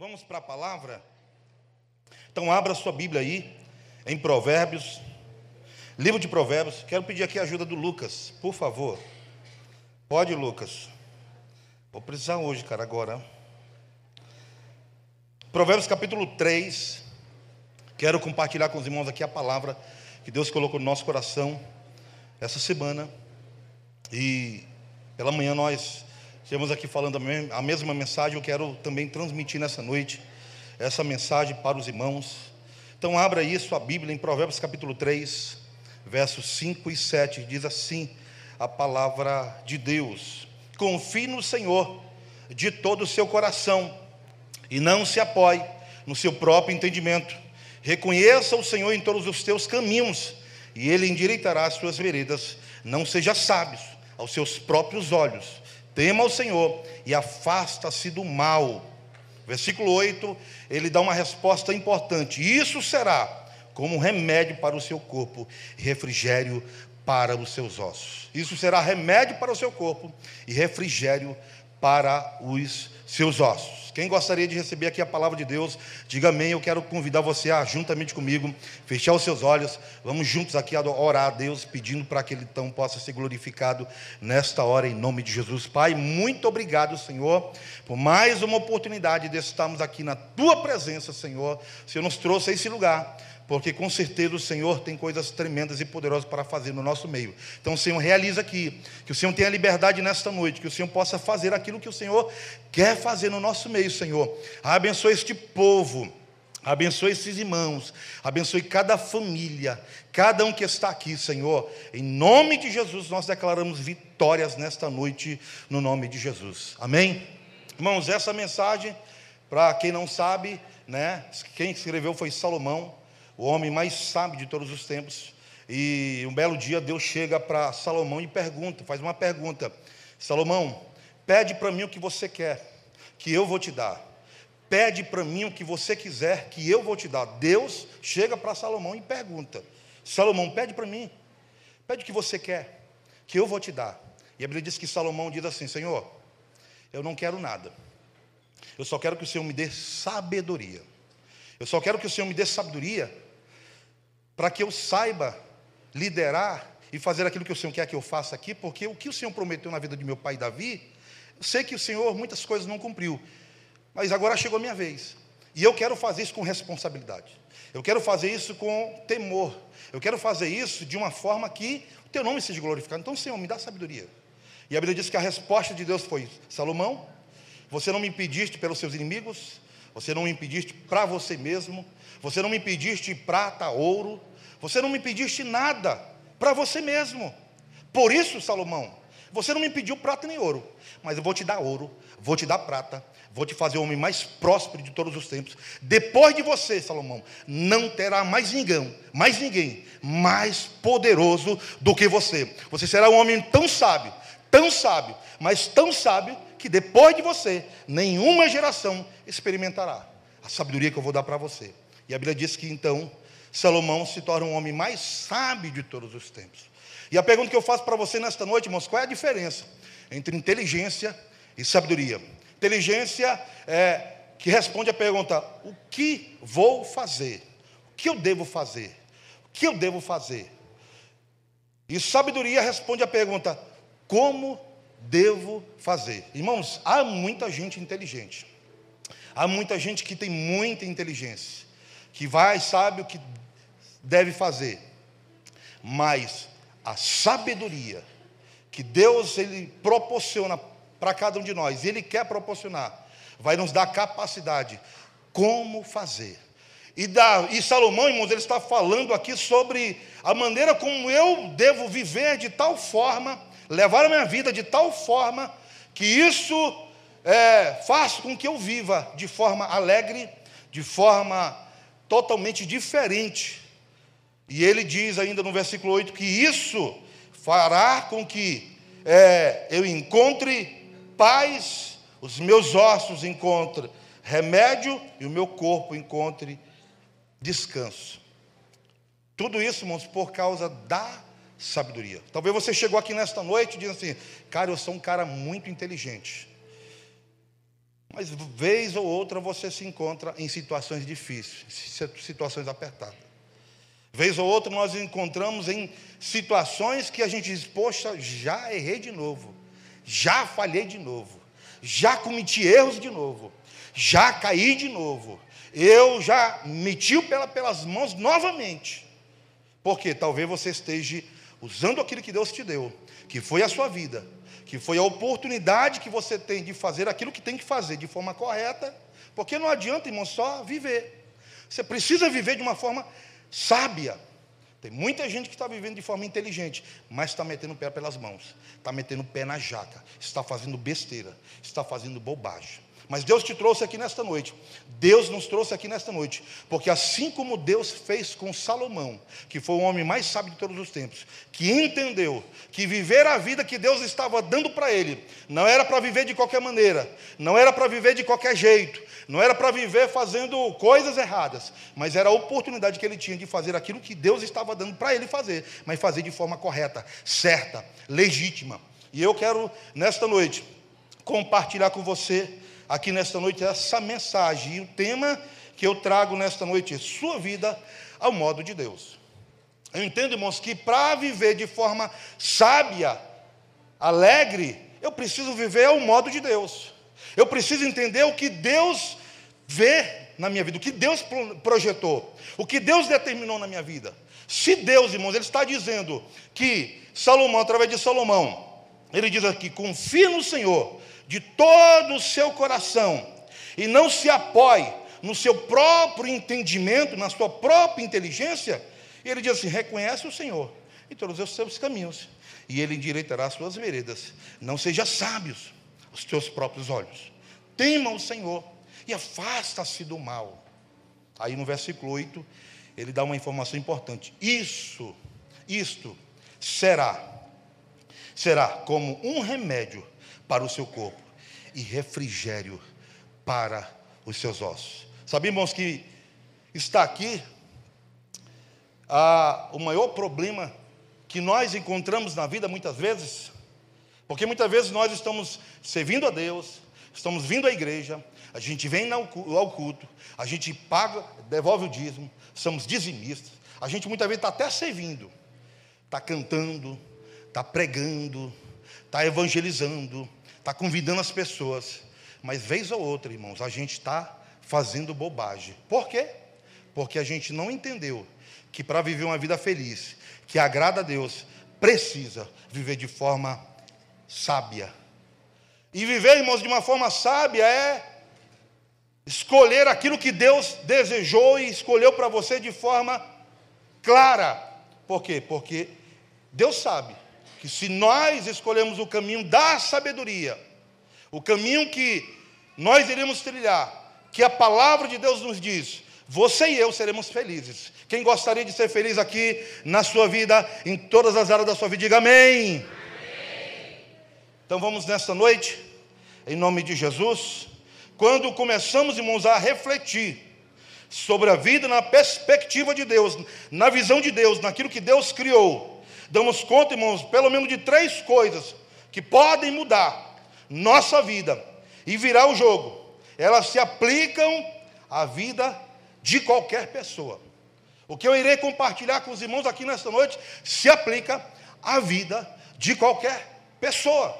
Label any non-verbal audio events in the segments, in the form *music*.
Vamos para a palavra? Então abra sua Bíblia aí, em Provérbios, livro de Provérbios. Quero pedir aqui a ajuda do Lucas, por favor. Pode, Lucas. Vou precisar hoje, cara, agora. Provérbios capítulo 3. Quero compartilhar com os irmãos aqui a palavra que Deus colocou no nosso coração essa semana. E pela manhã nós Estamos aqui falando a mesma mensagem, eu quero também transmitir nessa noite essa mensagem para os irmãos. Então, abra aí sua Bíblia em Provérbios capítulo 3, versos 5 e 7. Diz assim a palavra de Deus: Confie no Senhor de todo o seu coração e não se apoie no seu próprio entendimento. Reconheça o Senhor em todos os teus caminhos e ele endireitará as suas veredas. Não seja sábio aos seus próprios olhos tema ao Senhor e afasta-se do mal. Versículo 8, ele dá uma resposta importante: Isso será como remédio para o seu corpo refrigério para os seus ossos. Isso será remédio para o seu corpo e refrigério para os seus ossos. Quem gostaria de receber aqui a palavra de Deus, diga amém. Eu quero convidar você a, juntamente comigo, fechar os seus olhos. Vamos juntos aqui a orar a Deus, pedindo para que Ele então possa ser glorificado nesta hora, em nome de Jesus. Pai, muito obrigado, Senhor, por mais uma oportunidade de estarmos aqui na Tua presença, Senhor. O Senhor nos trouxe a esse lugar porque com certeza o Senhor tem coisas tremendas e poderosas para fazer no nosso meio. Então, Senhor, realiza aqui, que o Senhor tenha liberdade nesta noite, que o Senhor possa fazer aquilo que o Senhor quer fazer no nosso meio, Senhor. Abençoe este povo. Abençoe esses irmãos, abençoe cada família, cada um que está aqui, Senhor. Em nome de Jesus, nós declaramos vitórias nesta noite, no nome de Jesus. Amém? Irmãos, essa mensagem, para quem não sabe, né, quem escreveu foi Salomão o homem mais sábio de todos os tempos. E um belo dia Deus chega para Salomão e pergunta, faz uma pergunta: Salomão, pede para mim o que você quer, que eu vou te dar. Pede para mim o que você quiser, que eu vou te dar. Deus chega para Salomão e pergunta: Salomão, pede para mim, pede o que você quer, que eu vou te dar. E a Bíblia diz que Salomão diz assim: Senhor, eu não quero nada, eu só quero que o Senhor me dê sabedoria. Eu só quero que o Senhor me dê sabedoria para que eu saiba liderar e fazer aquilo que o Senhor quer que eu faça aqui, porque o que o Senhor prometeu na vida de meu pai Davi, sei que o Senhor muitas coisas não cumpriu, mas agora chegou a minha vez. E eu quero fazer isso com responsabilidade. Eu quero fazer isso com temor. Eu quero fazer isso de uma forma que o teu nome seja glorificado. Então, Senhor, me dá sabedoria. E a Bíblia diz que a resposta de Deus foi: Salomão, você não me impediste pelos seus inimigos, você não me impediste para você mesmo, você não me impediste prata, ouro, você não me pediste nada para você mesmo. Por isso, Salomão, você não me pediu prata nem ouro, mas eu vou te dar ouro, vou te dar prata, vou te fazer o homem mais próspero de todos os tempos. Depois de você, Salomão, não terá mais ninguém, mais ninguém mais poderoso do que você. Você será um homem tão sábio, tão sábio, mas tão sábio que depois de você, nenhuma geração experimentará a sabedoria que eu vou dar para você. E a Bíblia diz que então Salomão se torna um homem mais sábio de todos os tempos. E a pergunta que eu faço para você nesta noite, irmãos, qual é a diferença entre inteligência e sabedoria? Inteligência é que responde a pergunta: o que vou fazer? O que eu devo fazer? O que eu devo fazer? E sabedoria responde a pergunta: como devo fazer? Irmãos, há muita gente inteligente. Há muita gente que tem muita inteligência, que vai, sabe o que deve fazer. Mas a sabedoria que Deus ele proporciona para cada um de nós, ele quer proporcionar, vai nos dar capacidade como fazer. E, da, e Salomão, irmãos, ele está falando aqui sobre a maneira como eu devo viver de tal forma, levar a minha vida de tal forma, que isso é, com que eu viva de forma alegre, de forma totalmente diferente e ele diz ainda no versículo 8 que isso fará com que é, eu encontre paz, os meus ossos encontrem remédio e o meu corpo encontre descanso. Tudo isso, irmãos, por causa da sabedoria. Talvez você chegou aqui nesta noite e diz assim: Cara, eu sou um cara muito inteligente. Mas vez ou outra você se encontra em situações difíceis, situações apertadas. Vez ou outra nós encontramos em situações que a gente diz, poxa, já errei de novo, já falhei de novo, já cometi erros de novo, já caí de novo, eu já meti pela, pelas mãos novamente. Porque talvez você esteja usando aquilo que Deus te deu, que foi a sua vida, que foi a oportunidade que você tem de fazer aquilo que tem que fazer de forma correta, porque não adianta, irmão, só viver. Você precisa viver de uma forma sábia. Tem muita gente que está vivendo de forma inteligente, mas está metendo o pé pelas mãos, está metendo o pé na jaca, está fazendo besteira, está fazendo bobagem. Mas Deus te trouxe aqui nesta noite. Deus nos trouxe aqui nesta noite. Porque assim como Deus fez com Salomão, que foi o homem mais sábio de todos os tempos, que entendeu que viver a vida que Deus estava dando para ele, não era para viver de qualquer maneira, não era para viver de qualquer jeito, não era para viver fazendo coisas erradas, mas era a oportunidade que ele tinha de fazer aquilo que Deus estava dando para ele fazer, mas fazer de forma correta, certa, legítima. E eu quero, nesta noite, compartilhar com você aqui nesta noite essa mensagem. E o tema que eu trago nesta noite é sua vida ao modo de Deus. Eu entendo, irmãos, que para viver de forma sábia, alegre, eu preciso viver ao modo de Deus. Eu preciso entender o que Deus vê na minha vida, o que Deus projetou, o que Deus determinou na minha vida. Se Deus, irmãos, Ele está dizendo que Salomão, através de Salomão, ele diz aqui: confia no Senhor de todo o seu coração e não se apoie no seu próprio entendimento, na sua própria inteligência, ele diz assim: reconhece o Senhor em todos os seus caminhos, e ele endireitará as suas veredas. Não seja sábios os teus próprios olhos. Tema o Senhor e afasta-se do mal. Aí no versículo 8, ele dá uma informação importante. Isso, isto será, será como um remédio para o seu corpo e refrigério para os seus ossos. Sabe, irmãos, que está aqui ah, o maior problema que nós encontramos na vida muitas vezes, porque muitas vezes nós estamos servindo a Deus, estamos vindo à igreja, a gente vem ao culto, a gente paga, devolve o dízimo, somos dizimistas, a gente muitas vezes está até servindo, está cantando, está pregando, está evangelizando, está convidando as pessoas, mas vez ou outra, irmãos, a gente está fazendo bobagem. Por quê? Porque a gente não entendeu que para viver uma vida feliz, que agrada a Deus, precisa viver de forma sábia. E viver, irmãos, de uma forma sábia é escolher aquilo que Deus desejou e escolheu para você de forma clara. Por quê? Porque Deus sabe que se nós escolhemos o caminho da sabedoria, o caminho que nós iremos trilhar, que a palavra de Deus nos diz, você e eu seremos felizes. Quem gostaria de ser feliz aqui na sua vida, em todas as áreas da sua vida, diga amém. amém. Então vamos nesta noite, em nome de Jesus, quando começamos, irmãos, a refletir sobre a vida na perspectiva de Deus, na visão de Deus, naquilo que Deus criou damos conta, irmãos, pelo menos de três coisas que podem mudar nossa vida e virar o jogo. Elas se aplicam à vida de qualquer pessoa. O que eu irei compartilhar com os irmãos aqui nesta noite se aplica à vida de qualquer pessoa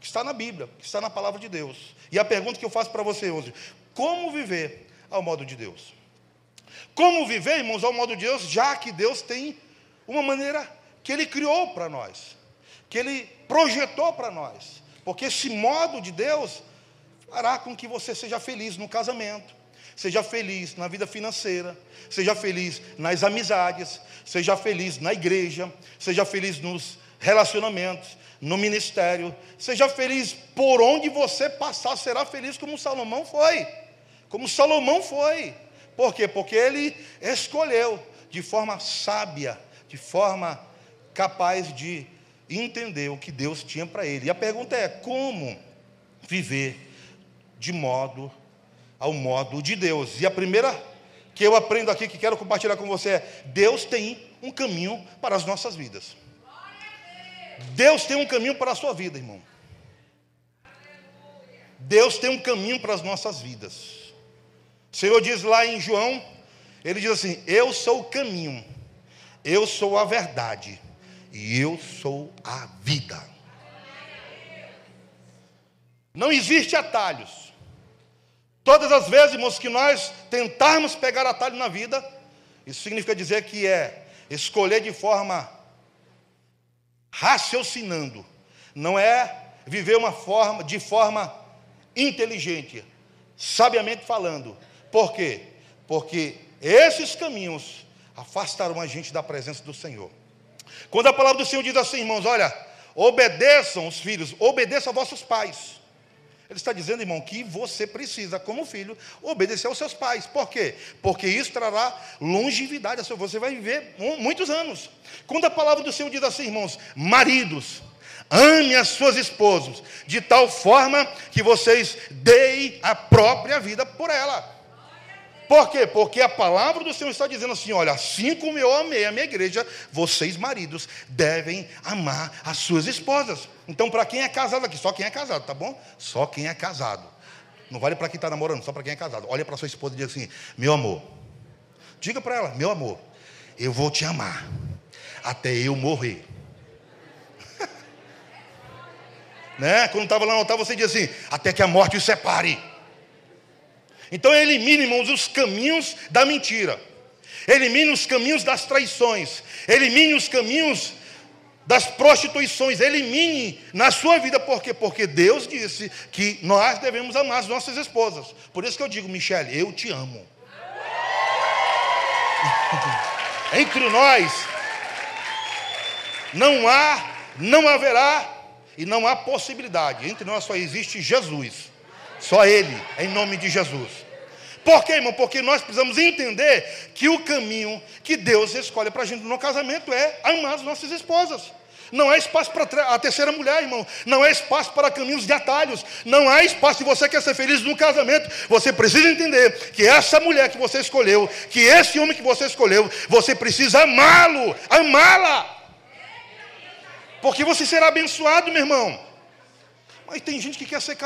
que está na Bíblia, que está na palavra de Deus. E a pergunta que eu faço para você hoje: como viver ao modo de Deus? Como viver, irmãos, ao modo de Deus, já que Deus tem uma maneira que Ele criou para nós, que Ele projetou para nós, porque esse modo de Deus fará com que você seja feliz no casamento, seja feliz na vida financeira, seja feliz nas amizades, seja feliz na igreja, seja feliz nos relacionamentos, no ministério, seja feliz por onde você passar, será feliz como Salomão foi. Como Salomão foi. Por quê? Porque ele escolheu de forma sábia, de forma capaz de entender o que Deus tinha para ele. E a pergunta é: como viver de modo ao modo de Deus? E a primeira que eu aprendo aqui, que quero compartilhar com você é: Deus tem um caminho para as nossas vidas. Deus tem um caminho para a sua vida, irmão. Deus tem um caminho para as nossas vidas. O Senhor diz lá em João, ele diz assim: Eu sou o caminho, eu sou a verdade e eu sou a vida. Não existe atalhos. Todas as vezes, irmãos, que nós tentarmos pegar atalho na vida, isso significa dizer que é escolher de forma raciocinando, não é viver uma forma de forma inteligente, sabiamente falando. Por quê? Porque esses caminhos afastarão a gente da presença do Senhor. Quando a palavra do Senhor diz assim, irmãos, olha, obedeçam os filhos, obedeçam a vossos pais. Ele está dizendo, irmão, que você precisa, como filho, obedecer aos seus pais. Por quê? Porque isso trará longevidade. Você vai viver muitos anos. Quando a palavra do Senhor diz assim, irmãos, maridos, ame as suas esposas, de tal forma que vocês deem a própria vida por ela. Por quê? Porque a palavra do Senhor está dizendo assim: olha, assim como eu amei a minha igreja, vocês, maridos, devem amar as suas esposas. Então, para quem é casado aqui, só quem é casado, tá bom? Só quem é casado. Não vale para quem está namorando, só para quem é casado. Olha para sua esposa e diga assim: meu amor, diga para ela, meu amor, eu vou te amar até eu morrer. *laughs* né? Quando estava lá no altar, você diz assim: até que a morte os separe. Então elimine, irmãos, os caminhos da mentira. Elimine os caminhos das traições. Elimine os caminhos das prostituições. Elimine na sua vida, por quê? Porque Deus disse que nós devemos amar as nossas esposas. Por isso que eu digo, Michele, eu te amo. *laughs* Entre nós não há, não haverá e não há possibilidade. Entre nós só existe Jesus. Só Ele, em nome de Jesus. Por quê, irmão? Porque nós precisamos entender que o caminho que Deus escolhe para a gente no casamento é amar as nossas esposas. Não há espaço para a terceira mulher, irmão. Não há espaço para caminhos de atalhos. Não há espaço. Se você quer ser feliz no casamento, você precisa entender que essa mulher que você escolheu, que esse homem que você escolheu, você precisa amá-lo, amá-la. Porque você será abençoado, meu irmão. Mas tem gente que quer ser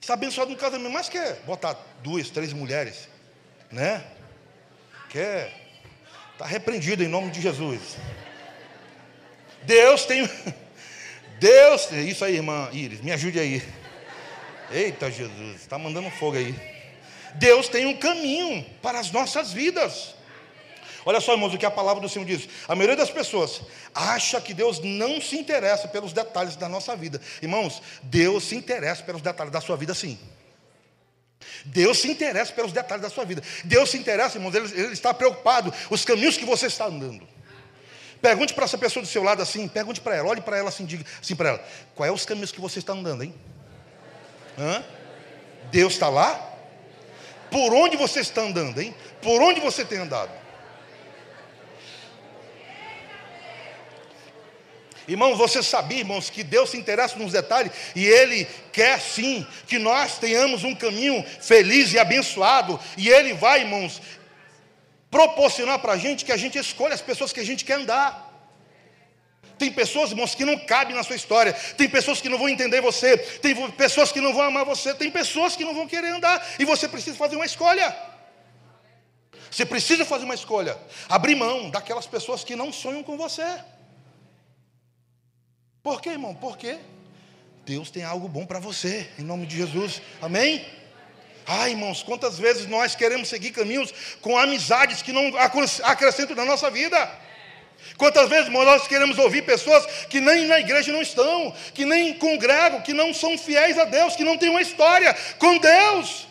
Está abençoado no casamento, mas quer botar duas, três mulheres, né? Quer. Está repreendido em nome de Jesus. Deus tem. *laughs* Deus. Isso aí, irmã Iris, me ajude aí. Eita Jesus, está mandando fogo aí. Deus tem um caminho para as nossas vidas. Olha só, irmãos, o que a palavra do Senhor diz. A maioria das pessoas acha que Deus não se interessa pelos detalhes da nossa vida. Irmãos, Deus se interessa pelos detalhes da sua vida, sim. Deus se interessa pelos detalhes da sua vida. Deus se interessa, irmãos, Ele, ele está preocupado os caminhos que você está andando. Pergunte para essa pessoa do seu lado assim, pergunte para ela, olhe para ela assim, diga assim para ela: qual é os caminhos que você está andando, hein? Hã? Deus está lá? Por onde você está andando, hein? Por onde você tem andado? Irmãos, você sabia, irmãos, que Deus se interessa nos detalhes e Ele quer sim que nós tenhamos um caminho feliz e abençoado, e Ele vai, irmãos, proporcionar para a gente que a gente escolha as pessoas que a gente quer andar. Tem pessoas, irmãos, que não cabem na sua história, tem pessoas que não vão entender você, tem pessoas que não vão amar você, tem pessoas que não vão querer andar, e você precisa fazer uma escolha. Você precisa fazer uma escolha, abrir mão daquelas pessoas que não sonham com você. Por quê, irmão? Porque Deus tem algo bom para você, em nome de Jesus. Amém? Ai, irmãos, quantas vezes nós queremos seguir caminhos com amizades que não acrescentam na nossa vida? Quantas vezes nós queremos ouvir pessoas que nem na igreja não estão, que nem congregam, que não são fiéis a Deus, que não têm uma história com Deus.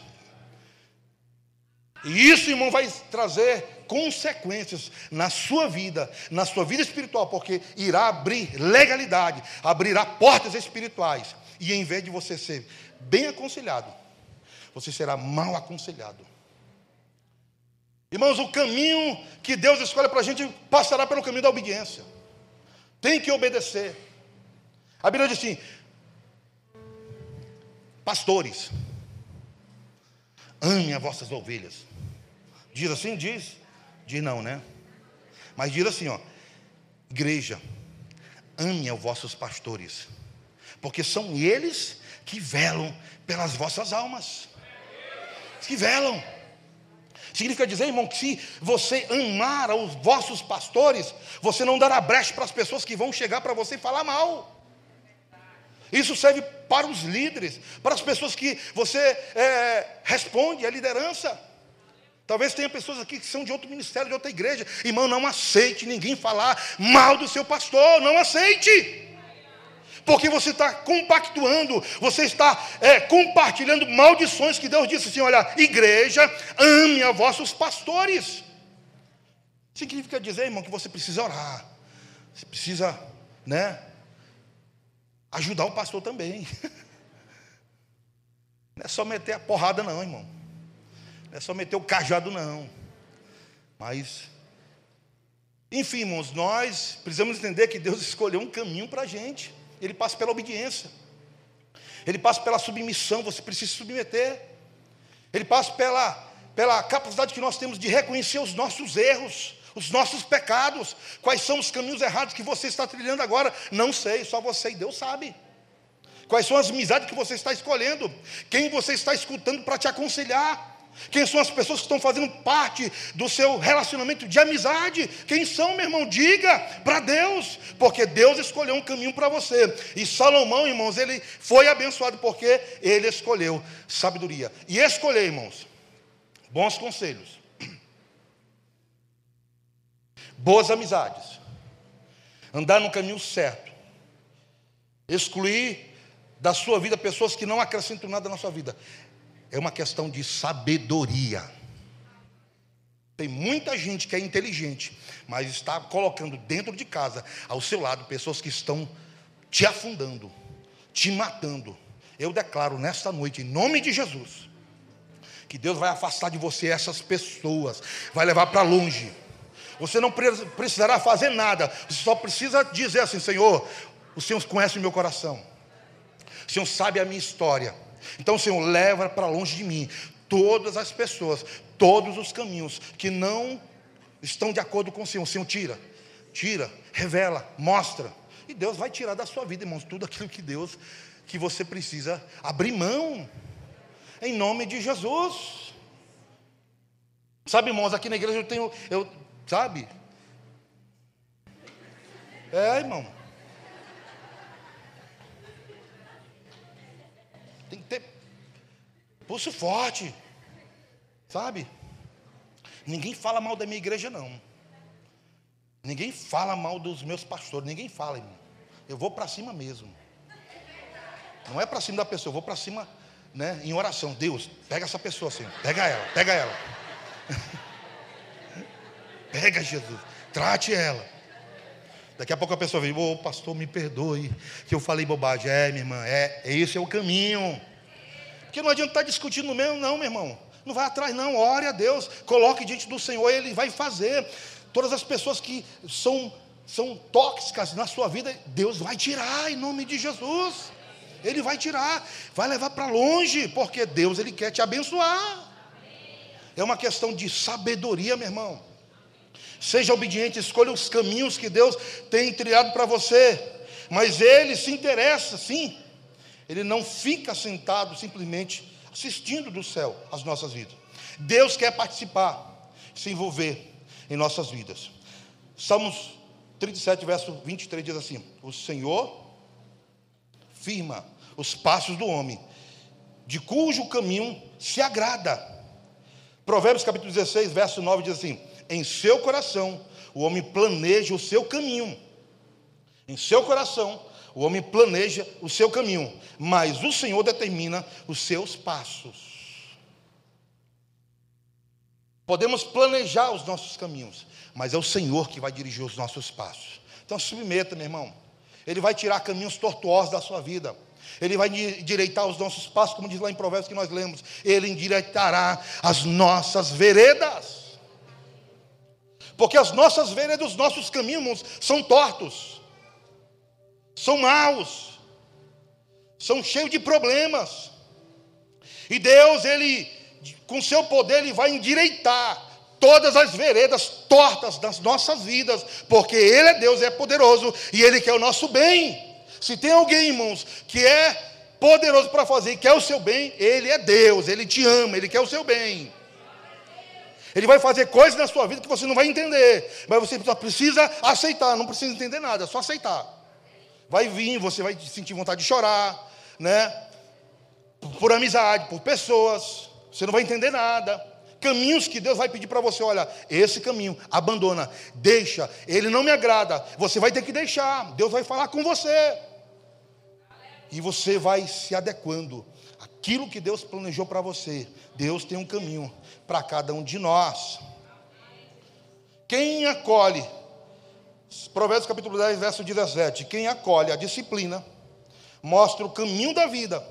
E isso, irmão, vai trazer consequências na sua vida, na sua vida espiritual, porque irá abrir legalidade, abrirá portas espirituais. E em vez de você ser bem aconselhado, você será mal aconselhado. Irmãos, o caminho que Deus escolhe para a gente passará pelo caminho da obediência. Tem que obedecer. A Bíblia diz assim: Pastores, amem as vossas ovelhas. Diz assim? Diz. Diz não, né? Mas diz assim, ó. Igreja, ame os vossos pastores, porque são eles que velam pelas vossas almas. Que velam. Significa dizer, irmão, que se você amar os vossos pastores, você não dará brecha para as pessoas que vão chegar para você e falar mal. Isso serve para os líderes, para as pessoas que você é, responde, a liderança. Talvez tenha pessoas aqui que são de outro ministério, de outra igreja. Irmão, não aceite ninguém falar mal do seu pastor, não aceite. Porque você está compactuando, você está é, compartilhando maldições que Deus disse assim: olha, igreja, ame a vossos pastores. Significa dizer, irmão, que você precisa orar, você precisa, né, ajudar o pastor também. *laughs* Não é só meter a porrada, não, irmão. Não é só meter o cajado, não. Mas, enfim, irmãos, nós precisamos entender que Deus *laughs* escolheu um caminho para a gente. Ele passa pela obediência. Ele passa pela submissão, você precisa se submeter. Ele passa pela, pela capacidade que nós temos de reconhecer os nossos erros, os nossos pecados. Quais são os caminhos errados que você está trilhando agora? Não sei, só você e Deus sabe. Quais são as amizades que você está escolhendo? Quem você está escutando para te aconselhar? Quem são as pessoas que estão fazendo parte do seu relacionamento de amizade? Quem são, meu irmão? Diga para Deus, porque Deus escolheu um caminho para você. E Salomão, irmãos, ele foi abençoado porque ele escolheu sabedoria. E escolher, irmãos, bons conselhos, *clears throat* boas amizades, andar no caminho certo, excluir da sua vida pessoas que não acrescentam nada na sua vida é uma questão de sabedoria. Tem muita gente que é inteligente, mas está colocando dentro de casa, ao seu lado, pessoas que estão te afundando, te matando. Eu declaro nesta noite, em nome de Jesus, que Deus vai afastar de você essas pessoas, vai levar para longe. Você não precisará fazer nada, você só precisa dizer assim: Senhor, o Senhor conhece o meu coração, o Senhor sabe a minha história. Então, Senhor, leva para longe de mim todas as pessoas, todos os caminhos que não estão de acordo com o Senhor. Senhor, tira, tira, revela, mostra. E Deus vai tirar da sua vida, irmãos, tudo aquilo que Deus, que você precisa abrir mão, em nome de Jesus. Sabe, irmãos, aqui na igreja eu tenho, eu, sabe? É, irmão. Tem que ter pulso forte, sabe? Ninguém fala mal da minha igreja, não. Ninguém fala mal dos meus pastores, ninguém fala, irmão. Eu vou para cima mesmo. Não é para cima da pessoa, eu vou para cima, né, em oração. Deus, pega essa pessoa assim, pega ela, pega ela. *laughs* pega Jesus, trate ela. Daqui a pouco a pessoa vem, ô oh, pastor, me perdoe, que eu falei bobagem. É, minha irmã, é, esse é o caminho. Porque não adianta estar discutindo no mesmo, não, meu irmão. Não vai atrás, não. Ore a Deus, coloque diante do Senhor, Ele vai fazer. Todas as pessoas que são, são tóxicas na sua vida, Deus vai tirar em nome de Jesus. Ele vai tirar, vai levar para longe, porque Deus Ele quer te abençoar. É uma questão de sabedoria, meu irmão. Seja obediente, escolha os caminhos que Deus tem trilhado para você. Mas Ele se interessa, sim. Ele não fica sentado simplesmente assistindo do céu as nossas vidas. Deus quer participar, se envolver em nossas vidas. Salmos 37, verso 23 diz assim: O Senhor firma os passos do homem, de cujo caminho se agrada. Provérbios capítulo 16, verso 9 diz assim: em seu coração, o homem planeja o seu caminho. Em seu coração, o homem planeja o seu caminho, mas o Senhor determina os seus passos. Podemos planejar os nossos caminhos, mas é o Senhor que vai dirigir os nossos passos. Então submeta, meu irmão. Ele vai tirar caminhos tortuosos da sua vida. Ele vai endireitar os nossos passos, como diz lá em Provérbios que nós lemos. Ele endireitará as nossas veredas. Porque as nossas veredas, os nossos caminhos são tortos, são maus, são cheios de problemas. E Deus, Ele, com seu poder, Ele vai endireitar todas as veredas tortas das nossas vidas, porque Ele é Deus, é poderoso e Ele quer o nosso bem. Se tem alguém, irmãos, que é poderoso para fazer e quer o seu bem, Ele é Deus, Ele te ama, Ele quer o seu bem. Ele vai fazer coisas na sua vida que você não vai entender, mas você só precisa aceitar, não precisa entender nada, é só aceitar. Vai vir, você vai sentir vontade de chorar, né? Por amizade, por pessoas, você não vai entender nada. Caminhos que Deus vai pedir para você, olha, esse caminho, abandona, deixa, ele não me agrada, você vai ter que deixar, Deus vai falar com você. E você vai se adequando aquilo que Deus planejou para você. Deus tem um caminho para cada um de nós. Quem acolhe, Provérbios capítulo 10, verso 17: quem acolhe a disciplina, mostra o caminho da vida,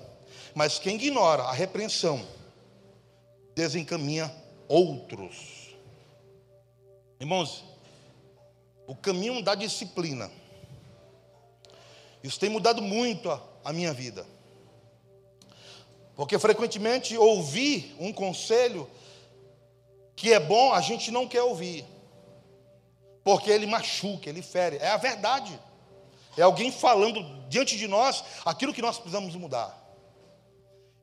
mas quem ignora a repreensão, desencaminha outros. Irmãos, o caminho da disciplina, isso tem mudado muito a, a minha vida. Porque frequentemente ouvir um conselho que é bom, a gente não quer ouvir. Porque ele machuca, ele fere. É a verdade. É alguém falando diante de nós aquilo que nós precisamos mudar.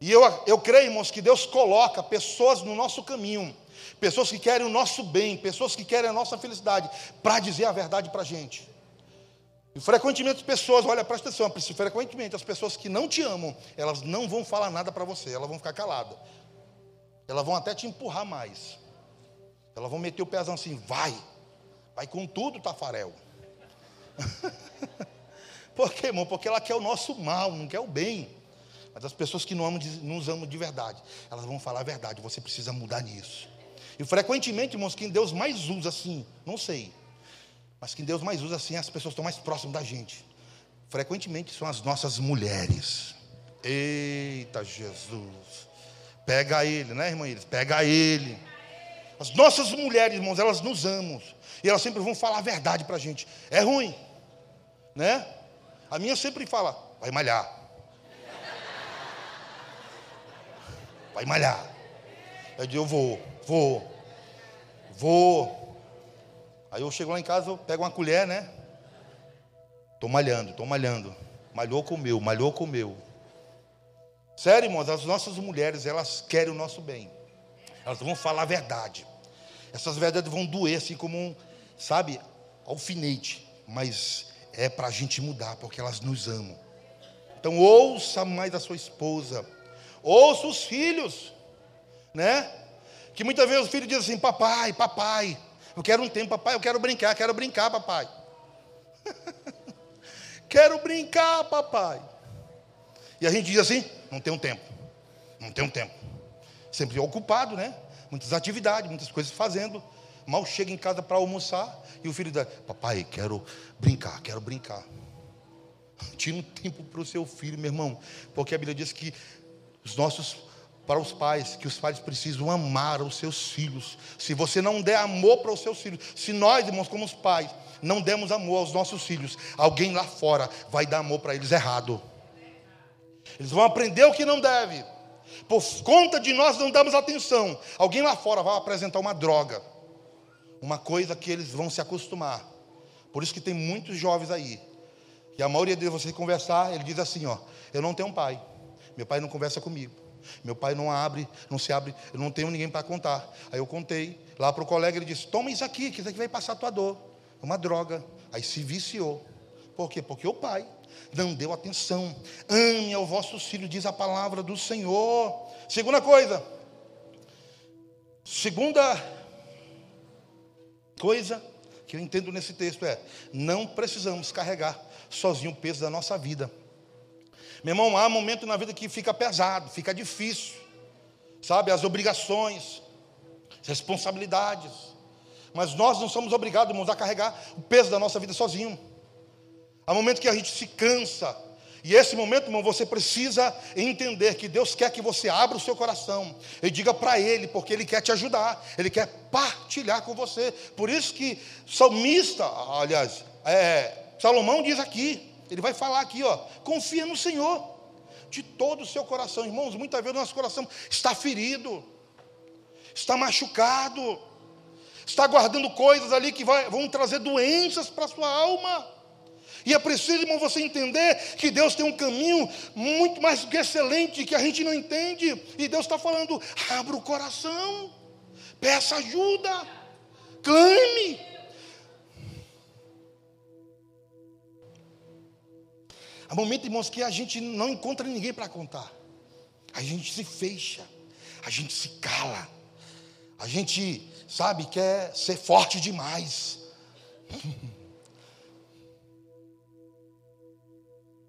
E eu, eu creio, irmãos, que Deus coloca pessoas no nosso caminho, pessoas que querem o nosso bem, pessoas que querem a nossa felicidade, para dizer a verdade para a gente. E frequentemente as pessoas, olha, presta atenção, frequentemente as pessoas que não te amam, elas não vão falar nada para você, elas vão ficar caladas. Elas vão até te empurrar mais. Elas vão meter o pezão assim, vai, vai com tudo, Tafarel. *laughs* Por quê, irmão? Porque ela quer o nosso mal, não quer o bem. Mas as pessoas que não amam, nos amam de verdade, elas vão falar a verdade, você precisa mudar nisso. E frequentemente, irmãos, quem Deus mais usa assim, não sei, mas quem Deus mais usa assim, as pessoas estão mais próximas da gente. Frequentemente são as nossas mulheres. Eita Jesus. Pega ele, né, irmã Iris? Pega ele. As nossas mulheres, irmãos, elas nos amam. E elas sempre vão falar a verdade para a gente. É ruim, né? A minha sempre fala, vai malhar. Vai malhar. Eu digo, eu vou, vou, vou. Aí eu chego lá em casa, eu pego uma colher, né? Estou malhando, estou malhando. Malhou, comeu, malhou, comeu. Sério, irmãos, as nossas mulheres, elas querem o nosso bem. Elas vão falar a verdade. Essas verdades vão doer, assim como um, sabe, alfinete. Mas é para a gente mudar, porque elas nos amam. Então ouça mais a sua esposa. Ouça os filhos, né? Que muitas vezes o filho diz assim: Papai, papai, eu quero um tempo, papai, eu quero brincar, quero brincar, papai. *laughs* quero brincar, papai. E a gente diz assim: não tem um tempo, não tem um tempo. Sempre ocupado, né? Muitas atividades, muitas coisas fazendo. Mal chega em casa para almoçar e o filho diz: Papai, quero brincar, quero brincar. *laughs* Tira um tempo para o seu filho, meu irmão, porque a Bíblia diz que os nossos para os pais, que os pais precisam amar os seus filhos. Se você não der amor para os seus filhos, se nós, irmãos, como os pais, não demos amor aos nossos filhos, alguém lá fora vai dar amor para eles errado. Eles vão aprender o que não deve. Por conta de nós não damos atenção, alguém lá fora vai apresentar uma droga, uma coisa que eles vão se acostumar. Por isso que tem muitos jovens aí, e a maioria deles você conversar, ele diz assim, ó, eu não tenho um pai, meu pai não conversa comigo. Meu pai não abre, não se abre, eu não tenho ninguém para contar. Aí eu contei lá para o colega, ele disse: Toma isso aqui, que isso aqui vai passar a tua dor. É uma droga. Aí se viciou. Por quê? Porque o pai não deu atenção. Ame ao vosso filho, diz a palavra do Senhor. Segunda coisa. Segunda coisa que eu entendo nesse texto é: não precisamos carregar sozinho o peso da nossa vida. Meu irmão, há momento na vida que fica pesado, fica difícil, sabe? As obrigações, responsabilidades. Mas nós não somos obrigados, irmãos, a carregar o peso da nossa vida sozinho. Há momento que a gente se cansa. E esse momento, irmão, você precisa entender que Deus quer que você abra o seu coração e diga para Ele, porque Ele quer te ajudar, Ele quer partilhar com você. Por isso que salmista, aliás, é, Salomão diz aqui, ele vai falar aqui, ó, confia no Senhor de todo o seu coração, irmãos. Muitas vezes o nosso coração está ferido, está machucado, está guardando coisas ali que vai, vão trazer doenças para a sua alma. E é preciso, irmão, você entender que Deus tem um caminho muito mais do que excelente, que a gente não entende. E Deus está falando: abra o coração, peça ajuda, clame. Há momentos, irmãos, que a gente não encontra ninguém para contar. A gente se fecha, a gente se cala, a gente, sabe, quer ser forte demais. *laughs*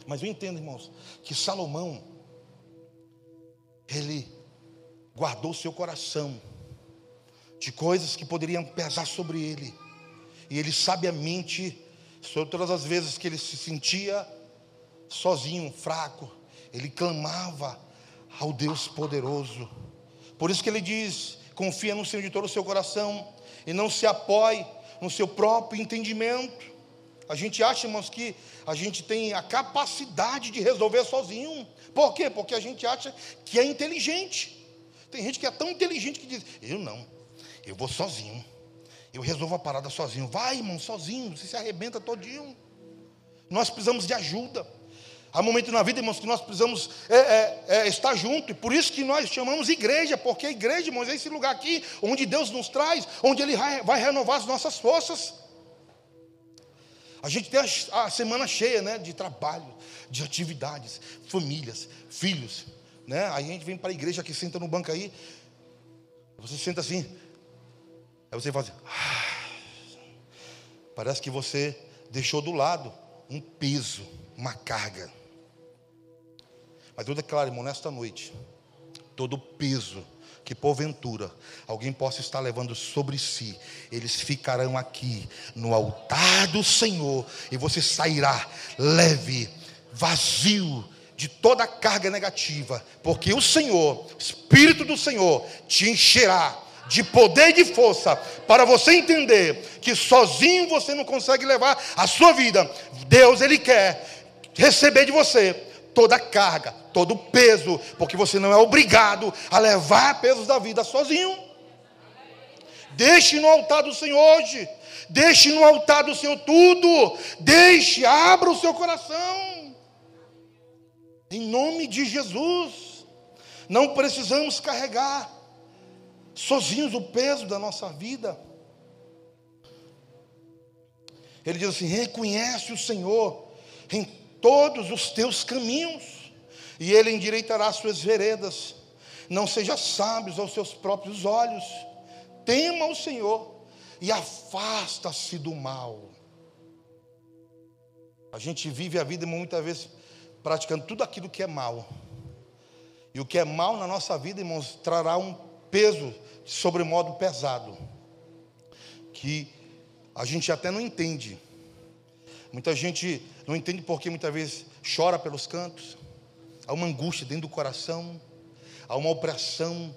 Mas eu entendo, irmãos, que Salomão, ele guardou seu coração de coisas que poderiam pesar sobre ele. E ele sabiamente, sobre todas as vezes que ele se sentia sozinho, fraco, ele clamava ao Deus poderoso. Por isso que ele diz: confia no Senhor de todo o seu coração e não se apoie no seu próprio entendimento. A gente acha, irmãos, que a gente tem a capacidade de resolver sozinho. Por quê? Porque a gente acha que é inteligente. Tem gente que é tão inteligente que diz: Eu não, eu vou sozinho. Eu resolvo a parada sozinho. Vai, irmão, sozinho, você se arrebenta todinho. Nós precisamos de ajuda. Há momentos na vida, irmãos, que nós precisamos é, é, é, estar junto, e por isso que nós chamamos igreja, porque a igreja, irmãos, é esse lugar aqui onde Deus nos traz, onde Ele vai renovar as nossas forças. A gente tem a, a semana cheia né, de trabalho, de atividades, famílias, filhos. Né? Aí a gente vem para a igreja que senta no banco aí, você senta assim, aí você faz ah, *sighs* parece que você deixou do lado um peso, uma carga. Mas eu declaro, irmão, nesta noite, todo peso que porventura alguém possa estar levando sobre si, eles ficarão aqui no altar do Senhor e você sairá leve, vazio de toda a carga negativa, porque o Senhor, Espírito do Senhor, te encherá de poder e de força para você entender que sozinho você não consegue levar a sua vida. Deus ele quer receber de você toda a carga, todo o peso, porque você não é obrigado a levar pesos da vida sozinho. Deixe no altar do Senhor hoje. Deixe no altar do Senhor tudo. Deixe, abra o seu coração. Em nome de Jesus. Não precisamos carregar sozinhos o peso da nossa vida. Ele diz assim: reconhece o Senhor em todos os teus caminhos, e Ele endireitará as suas veredas. Não seja sábios aos seus próprios olhos, tema o Senhor e afasta-se do mal. A gente vive a vida muitas vezes praticando tudo aquilo que é mal. E o que é mal na nossa vida, irmãos, trará um peso sobre modo pesado. Que a gente até não entende. Muita gente não entende porque muitas vezes chora pelos cantos, há uma angústia dentro do coração, há uma opressão,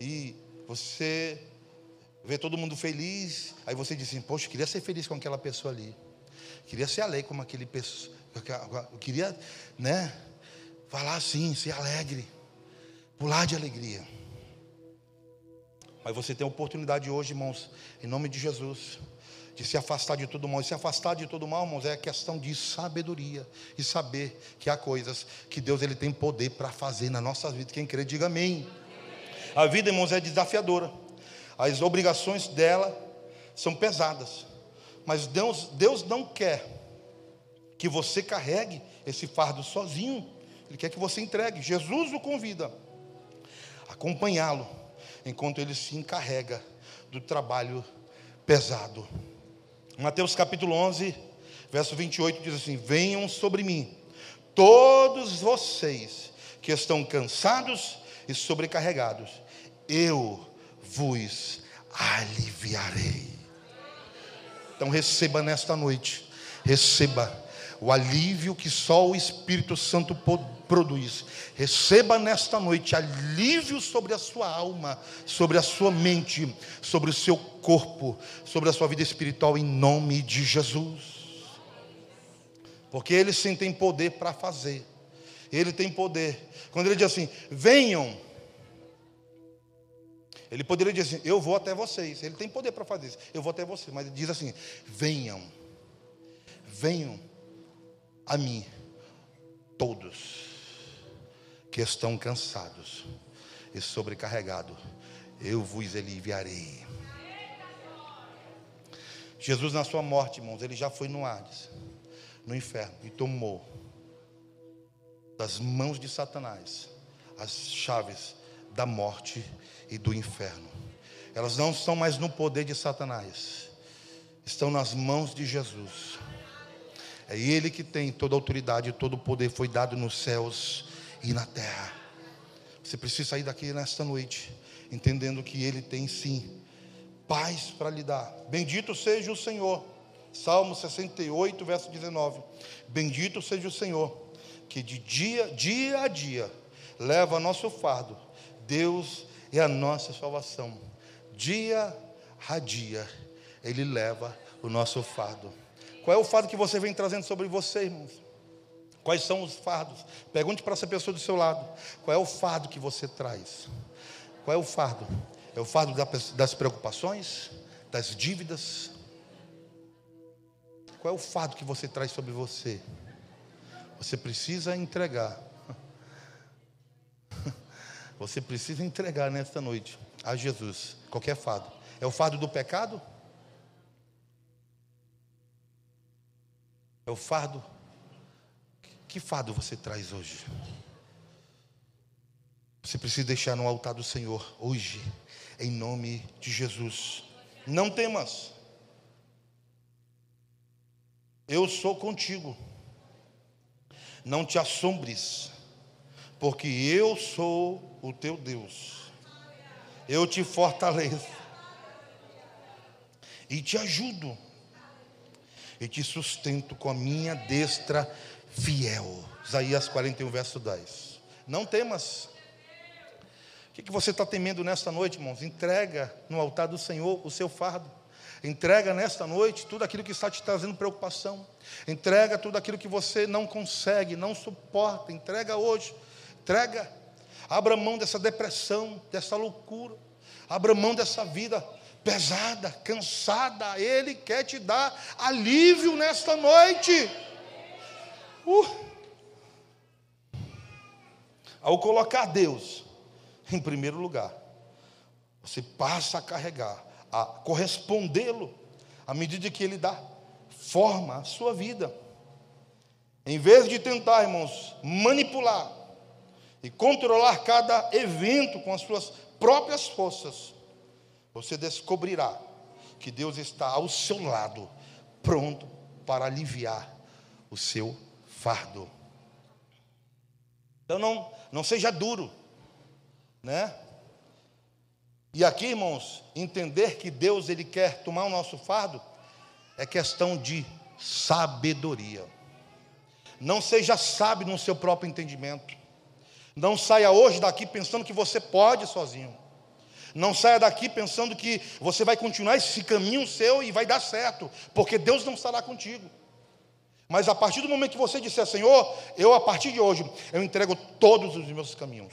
e você vê todo mundo feliz, aí você diz assim: Poxa, queria ser feliz com aquela pessoa ali, queria ser alegre como aquele pessoa, eu queria, né, falar assim, ser alegre, pular de alegria. Mas você tem a oportunidade hoje, irmãos, em nome de Jesus de se afastar de todo mal. E se afastar de todo mal, irmãos, é questão de sabedoria e saber que há coisas que Deus ele tem poder para fazer na nossa vida. Quem crê, diga amém. A vida, irmãos, é desafiadora. As obrigações dela são pesadas. Mas Deus, Deus não quer que você carregue esse fardo sozinho. Ele quer que você entregue. Jesus o convida a acompanhá-lo enquanto ele se encarrega do trabalho pesado. Mateus capítulo 11, verso 28 diz assim: Venham sobre mim, todos vocês que estão cansados e sobrecarregados, eu vos aliviarei. Então receba nesta noite, receba o alívio que só o Espírito Santo produz. Receba nesta noite alívio sobre a sua alma, sobre a sua mente, sobre o seu corpo, sobre a sua vida espiritual, em nome de Jesus. Porque Ele sim tem poder para fazer. Ele tem poder. Quando Ele diz assim: venham. Ele poderia dizer assim: eu vou até vocês. Ele tem poder para fazer isso. Eu vou até vocês. Mas ele diz assim: venham. Venham a mim todos que estão cansados e sobrecarregados, eu vos aliviarei. Jesus, na sua morte, irmãos, ele já foi no Hades, no inferno, e tomou das mãos de Satanás as chaves da morte e do inferno. Elas não estão mais no poder de Satanás, estão nas mãos de Jesus. É Ele que tem toda a autoridade, todo o poder foi dado nos céus e na terra. Você precisa sair daqui nesta noite, entendendo que Ele tem sim paz para lhe dar. Bendito seja o Senhor. Salmo 68, verso 19. Bendito seja o Senhor, que de dia, dia a dia leva nosso fardo. Deus é a nossa salvação. Dia a dia, Ele leva o nosso fardo. Qual é o fardo que você vem trazendo sobre você, irmãos? Quais são os fardos? Pergunte para essa pessoa do seu lado. Qual é o fardo que você traz? Qual é o fardo? É o fardo das preocupações, das dívidas? Qual é o fardo que você traz sobre você? Você precisa entregar. *laughs* Você precisa entregar nesta noite a Jesus qualquer fardo. É o fardo do pecado? É o fardo. Que fardo você traz hoje? Você precisa deixar no altar do Senhor hoje, em nome de Jesus. Não temas. Eu sou contigo. Não te assombres, porque eu sou o teu Deus. Eu te fortaleço e te ajudo e te sustento com a minha destra fiel. Isaías 41, verso 10. Não temas. O que você está temendo nesta noite, irmãos? Entrega no altar do Senhor o seu fardo. Entrega nesta noite tudo aquilo que está te trazendo preocupação. Entrega tudo aquilo que você não consegue, não suporta. Entrega hoje. Entrega. Abra mão dessa depressão, dessa loucura. Abra mão dessa vida pesada, cansada. Ele quer te dar alívio nesta noite. Uh. Ao colocar Deus em primeiro lugar, você passa a carregar, a correspondê-lo à medida que Ele dá forma à sua vida. Em vez de tentar, irmãos, manipular e controlar cada evento com as suas próprias forças, você descobrirá que Deus está ao seu lado, pronto para aliviar o seu fardo. Então não, não seja duro, né? E aqui, irmãos, entender que Deus ele quer tomar o nosso fardo é questão de sabedoria. Não seja sábio no seu próprio entendimento. Não saia hoje daqui pensando que você pode sozinho. Não saia daqui pensando que você vai continuar esse caminho seu e vai dar certo, porque Deus não estará contigo. Mas a partir do momento que você disser, Senhor, eu a partir de hoje, eu entrego todos os meus caminhos.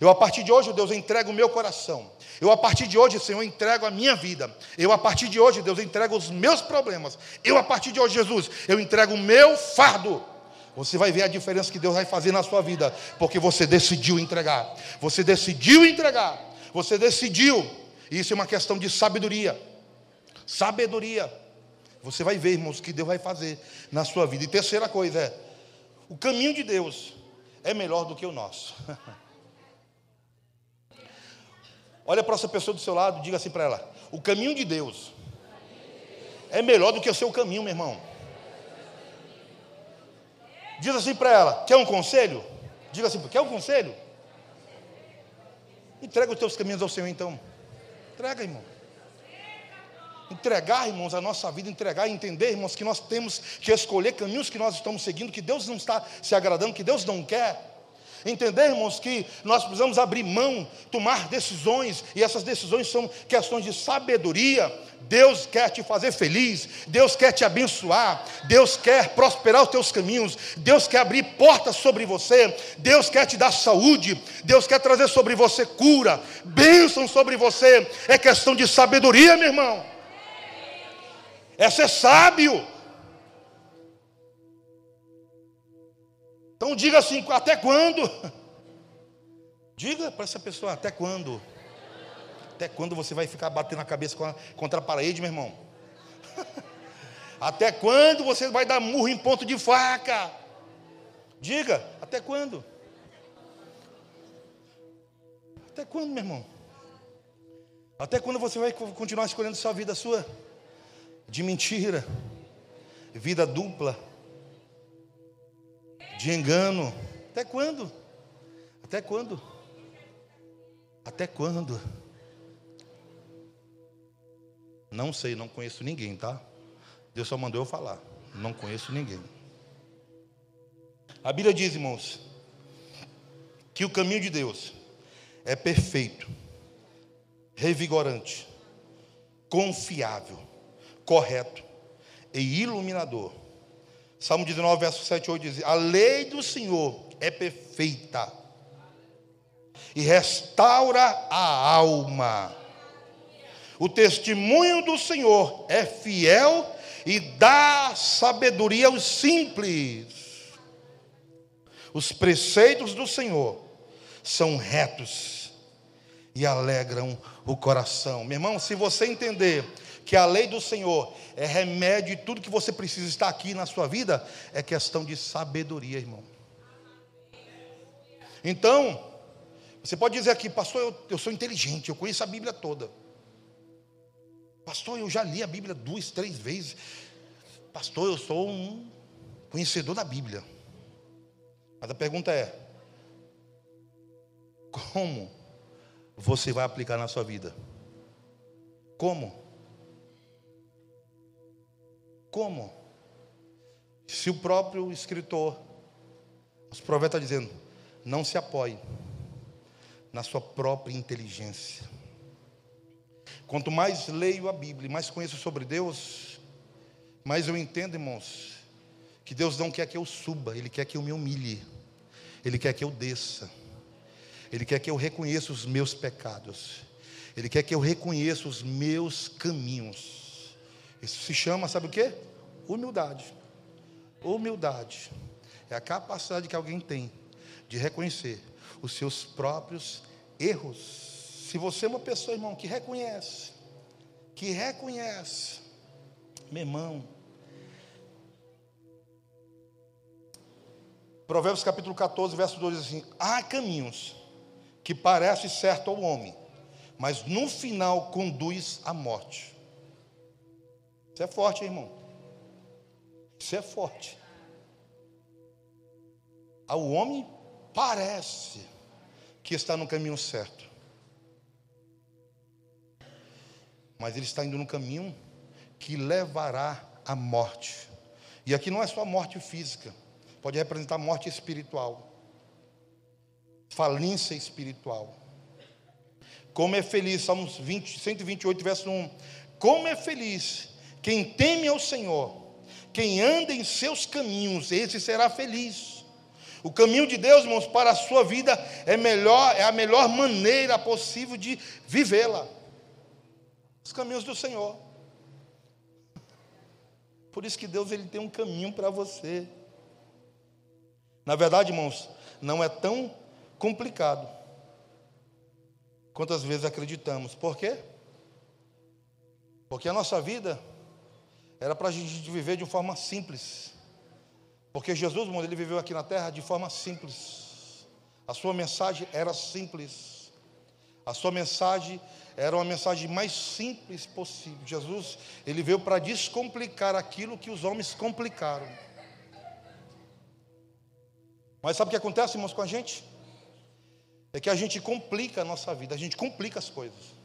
Eu a partir de hoje, Deus, eu entrego o meu coração. Eu a partir de hoje, Senhor, entrego a minha vida. Eu a partir de hoje, Deus, eu entrego os meus problemas. Eu a partir de hoje, Jesus, eu entrego o meu fardo. Você vai ver a diferença que Deus vai fazer na sua vida, porque você decidiu entregar. Você decidiu entregar. Você decidiu. Isso é uma questão de sabedoria. Sabedoria. Você vai ver, irmãos, o que Deus vai fazer na sua vida. E terceira coisa é: o caminho de Deus é melhor do que o nosso. *laughs* Olha para essa pessoa do seu lado, diga assim para ela: o caminho de Deus é melhor do que o seu caminho, meu irmão. Diz assim para ela: quer um conselho? Diga assim: quer um conselho? Entrega os teus caminhos ao Senhor então. Entrega, irmão. Entregar, irmãos, a nossa vida, entregar e entender, irmãos, que nós temos que escolher caminhos que nós estamos seguindo, que Deus não está se agradando, que Deus não quer. Entender, irmãos, que nós precisamos abrir mão, tomar decisões, e essas decisões são questões de sabedoria. Deus quer te fazer feliz, Deus quer te abençoar, Deus quer prosperar os teus caminhos, Deus quer abrir portas sobre você, Deus quer te dar saúde, Deus quer trazer sobre você cura, bênção sobre você. É questão de sabedoria, meu irmão. É ser sábio. Então diga assim: até quando? *laughs* Diga para essa pessoa: até quando? Até quando você vai ficar batendo a cabeça contra a parede, meu irmão? *laughs* Até quando você vai dar murro em ponto de faca? Diga, até quando? Até quando, meu irmão? Até quando você vai continuar escolhendo sua vida sua? De mentira, vida dupla, de engano. Até quando? Até quando? Até quando? Não sei, não conheço ninguém, tá? Deus só mandou eu falar. Não conheço ninguém. A Bíblia diz, irmãos, que o caminho de Deus é perfeito, revigorante, confiável, correto e iluminador. Salmo 19, verso 7 e 8 diz: A lei do Senhor é perfeita e restaura a alma. O testemunho do Senhor é fiel e dá sabedoria aos simples. Os preceitos do Senhor são retos e alegram o coração. Meu irmão, se você entender que a lei do Senhor é remédio e tudo que você precisa estar aqui na sua vida, é questão de sabedoria, irmão. Então, você pode dizer aqui, pastor, eu, eu sou inteligente, eu conheço a Bíblia toda. Pastor, eu já li a Bíblia duas, três vezes. Pastor, eu sou um conhecedor da Bíblia. Mas a pergunta é: como você vai aplicar na sua vida? Como? Como? Se o próprio escritor, os profetas está dizendo, não se apoie na sua própria inteligência. Quanto mais leio a Bíblia, mais conheço sobre Deus, mais eu entendo, irmãos, que Deus não quer que eu suba, Ele quer que eu me humilhe, Ele quer que eu desça, Ele quer que eu reconheça os meus pecados, Ele quer que eu reconheça os meus caminhos. Isso se chama, sabe o que? Humildade. Humildade é a capacidade que alguém tem de reconhecer os seus próprios erros. Se você é uma pessoa, irmão, que reconhece, que reconhece, meu irmão, Provérbios capítulo 14, verso 2 diz assim: Há caminhos que parecem certo ao homem, mas no final conduz à morte. É forte, hein, irmão. Isso é forte. Ao homem parece que está no caminho certo. Mas ele está indo no caminho que levará à morte. E aqui não é só morte física, pode representar morte espiritual, falência espiritual. Como é feliz, Salmos 20, 128, verso 1. Como é feliz quem teme ao Senhor, quem anda em seus caminhos, esse será feliz. O caminho de Deus, irmãos, para a sua vida é melhor, é a melhor maneira possível de vivê-la. Os caminhos do Senhor. Por isso que Deus ele tem um caminho para você. Na verdade, irmãos, não é tão complicado quantas vezes acreditamos. Por quê? Porque a nossa vida era para a gente viver de forma simples. Porque Jesus, irmão, ele viveu aqui na terra de forma simples. A sua mensagem era simples. A sua mensagem era uma mensagem mais simples possível. Jesus, ele veio para descomplicar aquilo que os homens complicaram. Mas sabe o que acontece, irmãos, com a gente? É que a gente complica a nossa vida, a gente complica as coisas.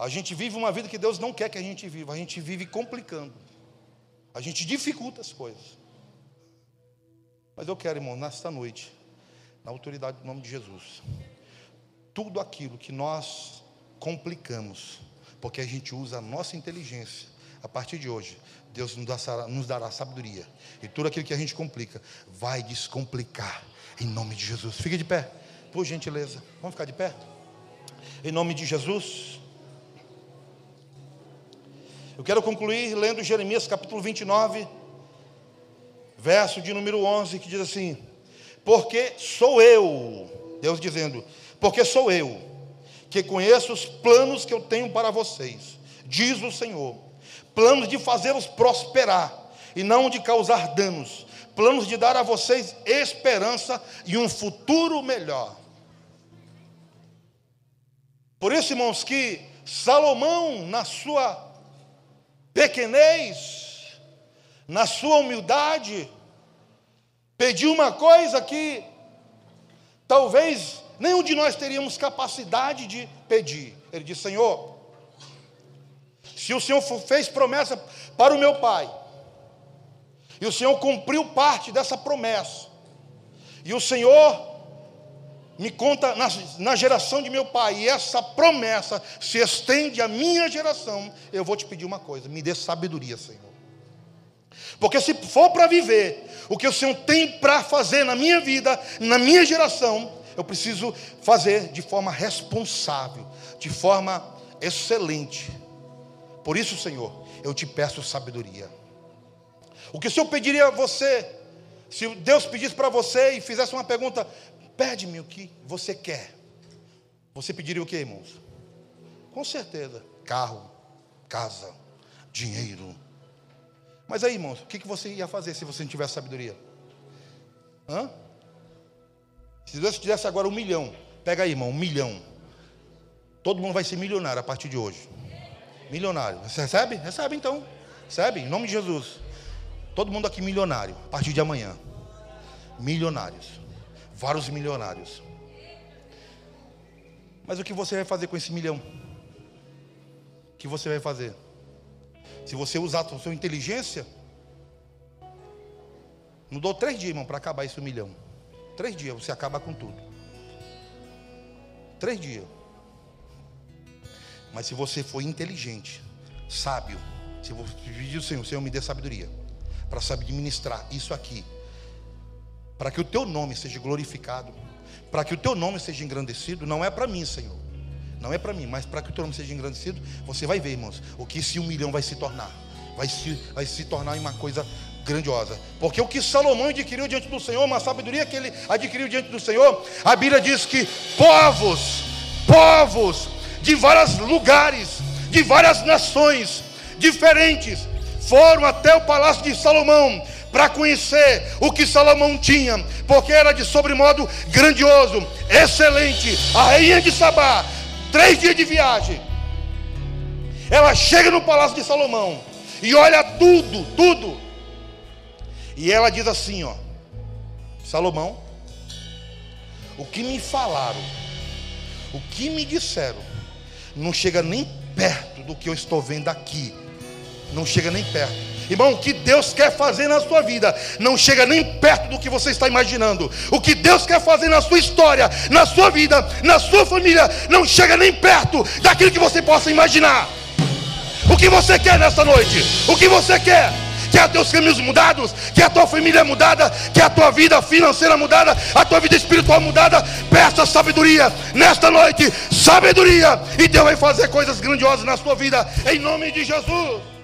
A gente vive uma vida que Deus não quer que a gente viva, a gente vive complicando. A gente dificulta as coisas. Mas eu quero, irmão, nesta noite, na autoridade do nome de Jesus, tudo aquilo que nós complicamos, porque a gente usa a nossa inteligência, a partir de hoje, Deus nos dará, nos dará sabedoria, e tudo aquilo que a gente complica, vai descomplicar, em nome de Jesus. Fique de pé, por gentileza, vamos ficar de pé? Em nome de Jesus. Eu quero concluir lendo Jeremias capítulo 29 verso de número 11, que diz assim: porque sou eu, Deus dizendo, porque sou eu que conheço os planos que eu tenho para vocês, diz o Senhor, planos de fazê-los prosperar e não de causar danos, planos de dar a vocês esperança e um futuro melhor. Por isso, irmãos, que Salomão, na sua pequenez, na sua humildade, pediu uma coisa que talvez nenhum de nós teríamos capacidade de pedir. Ele disse: Senhor, se o Senhor fez promessa para o meu pai, e o Senhor cumpriu parte dessa promessa, e o Senhor me conta na, na, geração de meu pai, e essa promessa se estende à minha geração, eu vou te pedir uma coisa: me dê sabedoria, Senhor. Porque se for para viver o que o Senhor tem para fazer na minha vida, na minha geração, eu preciso fazer de forma responsável, de forma excelente. Por isso, Senhor, eu te peço sabedoria. O que o Senhor pediria a você, se Deus pedisse para você e fizesse uma pergunta, Pede-me o que você quer. Você pediria o que, irmãos? Com certeza, carro, casa, dinheiro. Mas aí, irmãos, o que você ia fazer se você não tivesse sabedoria? Hã? Se Deus te desse agora um milhão, pega aí, irmão, um milhão. Todo mundo vai ser milionário a partir de hoje. Milionário. Você recebe? Recebe então. Recebe, em nome de Jesus. Todo mundo aqui milionário, a partir de amanhã. Milionários vários milionários. Mas o que você vai fazer com esse milhão? O que você vai fazer? Se você usar a sua inteligência, não dou três dias, irmão, para acabar esse milhão. Três dias, você acaba com tudo. Três dias. Mas se você for inteligente, sábio, se você pedir ao Senhor, Senhor me dê sabedoria, para saber administrar isso aqui, para que o teu nome seja glorificado, para que o teu nome seja engrandecido, não é para mim, Senhor. Não é para mim, mas para que o teu nome seja engrandecido, você vai ver, irmãos, o que esse um milhão vai se tornar. Vai se, vai se tornar uma coisa grandiosa. Porque o que Salomão adquiriu diante do Senhor, uma sabedoria que ele adquiriu diante do Senhor, a Bíblia diz que povos, povos de vários lugares, de várias nações diferentes, foram até o palácio de Salomão para conhecer o que Salomão tinha, porque era de sobremodo grandioso, excelente. A rainha de Sabá, três dias de viagem, ela chega no palácio de Salomão e olha tudo, tudo, e ela diz assim: ó, Salomão, o que me falaram, o que me disseram, não chega nem perto do que eu estou vendo aqui, não chega nem perto. Irmão, o que Deus quer fazer na sua vida não chega nem perto do que você está imaginando. O que Deus quer fazer na sua história, na sua vida, na sua família, não chega nem perto daquilo que você possa imaginar. O que você quer nesta noite? O que você quer? Quer teus caminhos mudados? Quer a tua família mudada? Quer a tua vida financeira mudada? A tua vida espiritual mudada? Peça sabedoria nesta noite, sabedoria, e Deus vai fazer coisas grandiosas na sua vida, em nome de Jesus.